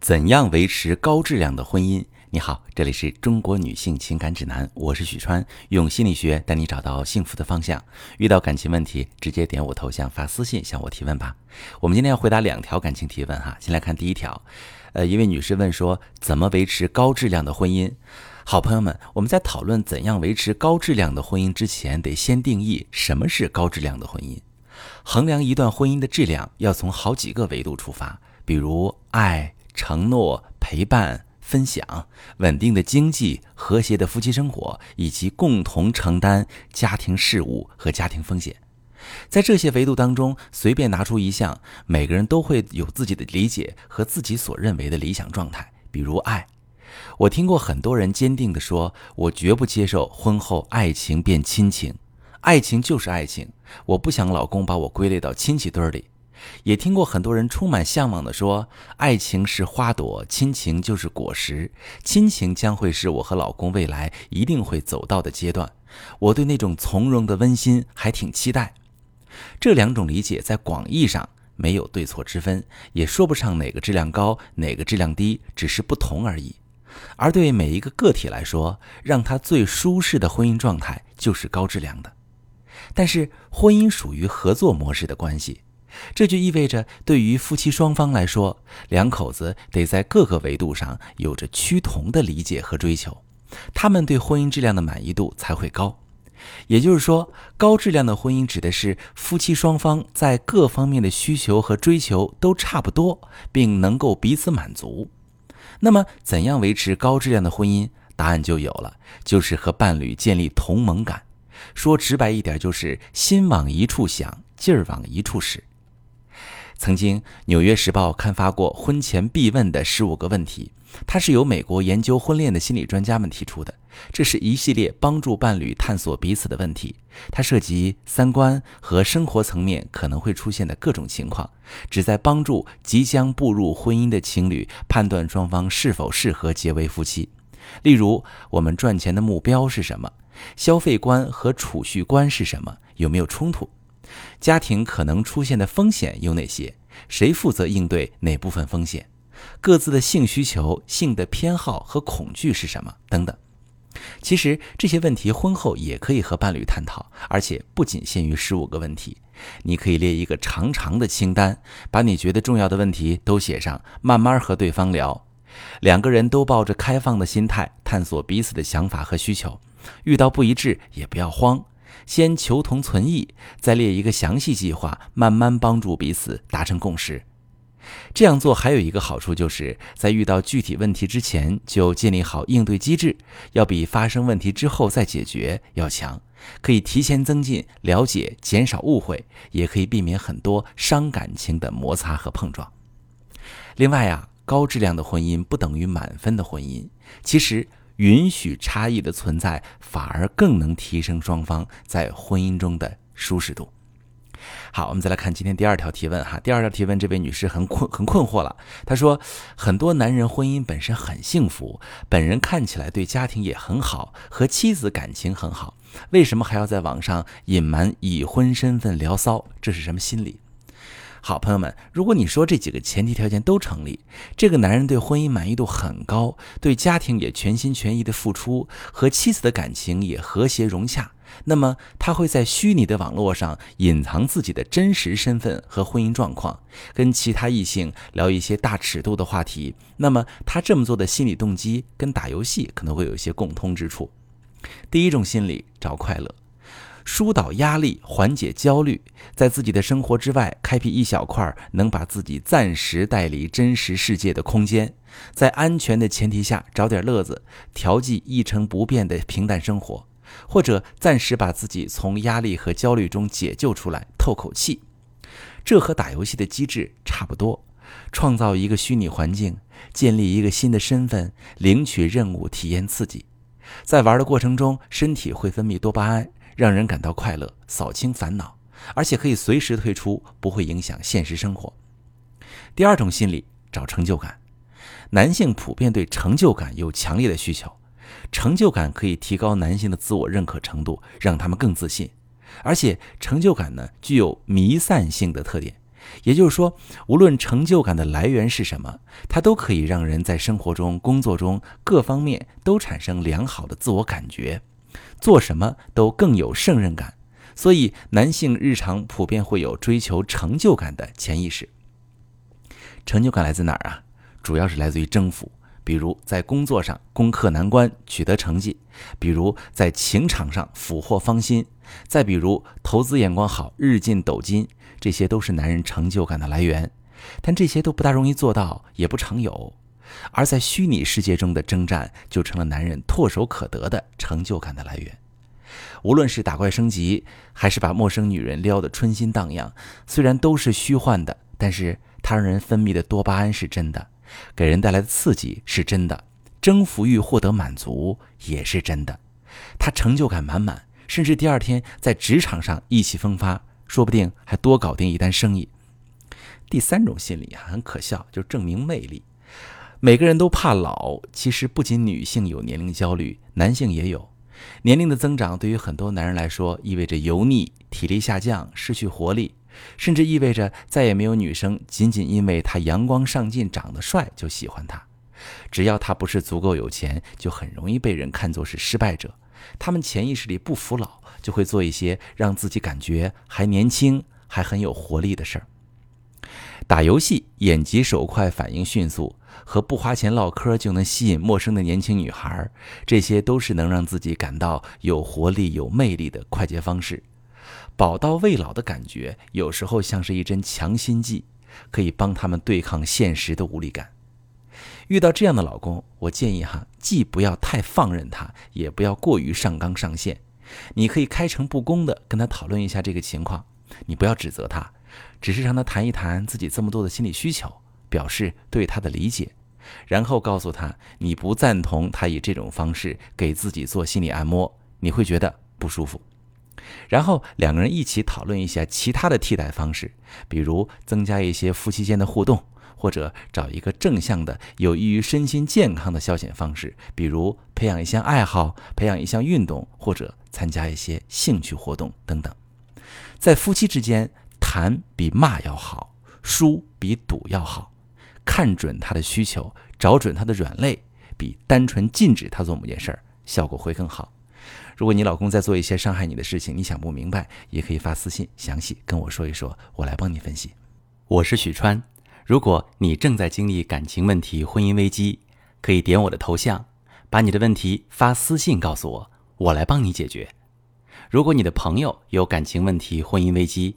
怎样维持高质量的婚姻？你好，这里是中国女性情感指南，我是许川，用心理学带你找到幸福的方向。遇到感情问题，直接点我头像发私信向我提问吧。我们今天要回答两条感情提问哈，先来看第一条。呃，一位女士问说，怎么维持高质量的婚姻？好朋友们，我们在讨论怎样维持高质量的婚姻之前，得先定义什么是高质量的婚姻。衡量一段婚姻的质量，要从好几个维度出发，比如爱。承诺、陪伴、分享、稳定的经济、和谐的夫妻生活，以及共同承担家庭事务和家庭风险，在这些维度当中，随便拿出一项，每个人都会有自己的理解和自己所认为的理想状态。比如爱，我听过很多人坚定地说：“我绝不接受婚后爱情变亲情，爱情就是爱情，我不想老公把我归类到亲戚堆里。”也听过很多人充满向往的说，爱情是花朵，亲情就是果实，亲情将会是我和老公未来一定会走到的阶段。我对那种从容的温馨还挺期待。这两种理解在广义上没有对错之分，也说不上哪个质量高，哪个质量低，只是不同而已。而对每一个个体来说，让他最舒适的婚姻状态就是高质量的。但是婚姻属于合作模式的关系。这就意味着，对于夫妻双方来说，两口子得在各个维度上有着趋同的理解和追求，他们对婚姻质量的满意度才会高。也就是说，高质量的婚姻指的是夫妻双方在各方面的需求和追求都差不多，并能够彼此满足。那么，怎样维持高质量的婚姻？答案就有了，就是和伴侣建立同盟感。说直白一点，就是心往一处想，劲儿往一处使。曾经，《纽约时报》刊发过婚前必问的十五个问题，它是由美国研究婚恋的心理专家们提出的。这是一系列帮助伴侣探索彼此的问题，它涉及三观和生活层面可能会出现的各种情况，旨在帮助即将步入婚姻的情侣判断双方是否适合结为夫妻。例如，我们赚钱的目标是什么？消费观和储蓄观是什么？有没有冲突？家庭可能出现的风险有哪些？谁负责应对哪部分风险？各自的性需求、性的偏好和恐惧是什么？等等。其实这些问题婚后也可以和伴侣探讨，而且不仅限于十五个问题。你可以列一个长长的清单，把你觉得重要的问题都写上，慢慢和对方聊。两个人都抱着开放的心态，探索彼此的想法和需求。遇到不一致也不要慌。先求同存异，再列一个详细计划，慢慢帮助彼此达成共识。这样做还有一个好处，就是在遇到具体问题之前就建立好应对机制，要比发生问题之后再解决要强。可以提前增进了解，减少误会，也可以避免很多伤感情的摩擦和碰撞。另外啊，高质量的婚姻不等于满分的婚姻，其实。允许差异的存在，反而更能提升双方在婚姻中的舒适度。好，我们再来看今天第二条提问哈。第二条提问，这位女士很困很困惑了。她说，很多男人婚姻本身很幸福，本人看起来对家庭也很好，和妻子感情很好，为什么还要在网上隐瞒已婚身份聊骚？这是什么心理？好朋友们，如果你说这几个前提条件都成立，这个男人对婚姻满意度很高，对家庭也全心全意的付出，和妻子的感情也和谐融洽，那么他会在虚拟的网络上隐藏自己的真实身份和婚姻状况，跟其他异性聊一些大尺度的话题。那么他这么做的心理动机跟打游戏可能会有一些共通之处。第一种心理找快乐。疏导压力，缓解焦虑，在自己的生活之外开辟一小块能把自己暂时带离真实世界的空间，在安全的前提下找点乐子，调剂一成不变的平淡生活，或者暂时把自己从压力和焦虑中解救出来，透口气。这和打游戏的机制差不多，创造一个虚拟环境，建立一个新的身份，领取任务，体验刺激，在玩的过程中，身体会分泌多巴胺。让人感到快乐，扫清烦恼，而且可以随时退出，不会影响现实生活。第二种心理找成就感，男性普遍对成就感有强烈的需求，成就感可以提高男性的自我认可程度，让他们更自信。而且成就感呢具有弥散性的特点，也就是说，无论成就感的来源是什么，它都可以让人在生活中、工作中各方面都产生良好的自我感觉，做什么都更有胜任感。所以，男性日常普遍会有追求成就感的潜意识。成就感来自哪儿啊？主要是来自于征服，比如在工作上攻克难关、取得成绩；比如在情场上俘获芳心；再比如投资眼光好、日进斗金。这些都是男人成就感的来源，但这些都不大容易做到，也不常有。而在虚拟世界中的征战，就成了男人唾手可得的成就感的来源。无论是打怪升级，还是把陌生女人撩得春心荡漾，虽然都是虚幻的，但是它让人分泌的多巴胺是真的，给人带来的刺激是真的，征服欲获得满足也是真的。他成就感满满，甚至第二天在职场上意气风发，说不定还多搞定一单生意。第三种心理，很可笑，就证明魅力。每个人都怕老，其实不仅女性有年龄焦虑，男性也有。年龄的增长对于很多男人来说，意味着油腻、体力下降、失去活力，甚至意味着再也没有女生仅仅因为他阳光上进、长得帅就喜欢他。只要他不是足够有钱，就很容易被人看作是失败者。他们潜意识里不服老，就会做一些让自己感觉还年轻、还很有活力的事儿。打游戏，眼疾手快，反应迅速，和不花钱唠嗑就能吸引陌生的年轻女孩，这些都是能让自己感到有活力、有魅力的快捷方式。宝刀未老的感觉，有时候像是一针强心剂，可以帮他们对抗现实的无力感。遇到这样的老公，我建议哈，既不要太放任他，也不要过于上纲上线。你可以开诚布公地跟他讨论一下这个情况，你不要指责他。只是让他谈一谈自己这么多的心理需求，表示对他的理解，然后告诉他你不赞同他以这种方式给自己做心理按摩，你会觉得不舒服。然后两个人一起讨论一下其他的替代方式，比如增加一些夫妻间的互动，或者找一个正向的、有益于身心健康的消遣方式，比如培养一项爱好、培养一项运动，或者参加一些兴趣活动等等。在夫妻之间。谈比骂要好，输比赌要好。看准他的需求，找准他的软肋，比单纯禁止他做某件事儿效果会更好。如果你老公在做一些伤害你的事情，你想不明白，也可以发私信详细跟我说一说，我来帮你分析。我是许川。如果你正在经历感情问题、婚姻危机，可以点我的头像，把你的问题发私信告诉我，我来帮你解决。如果你的朋友有感情问题、婚姻危机，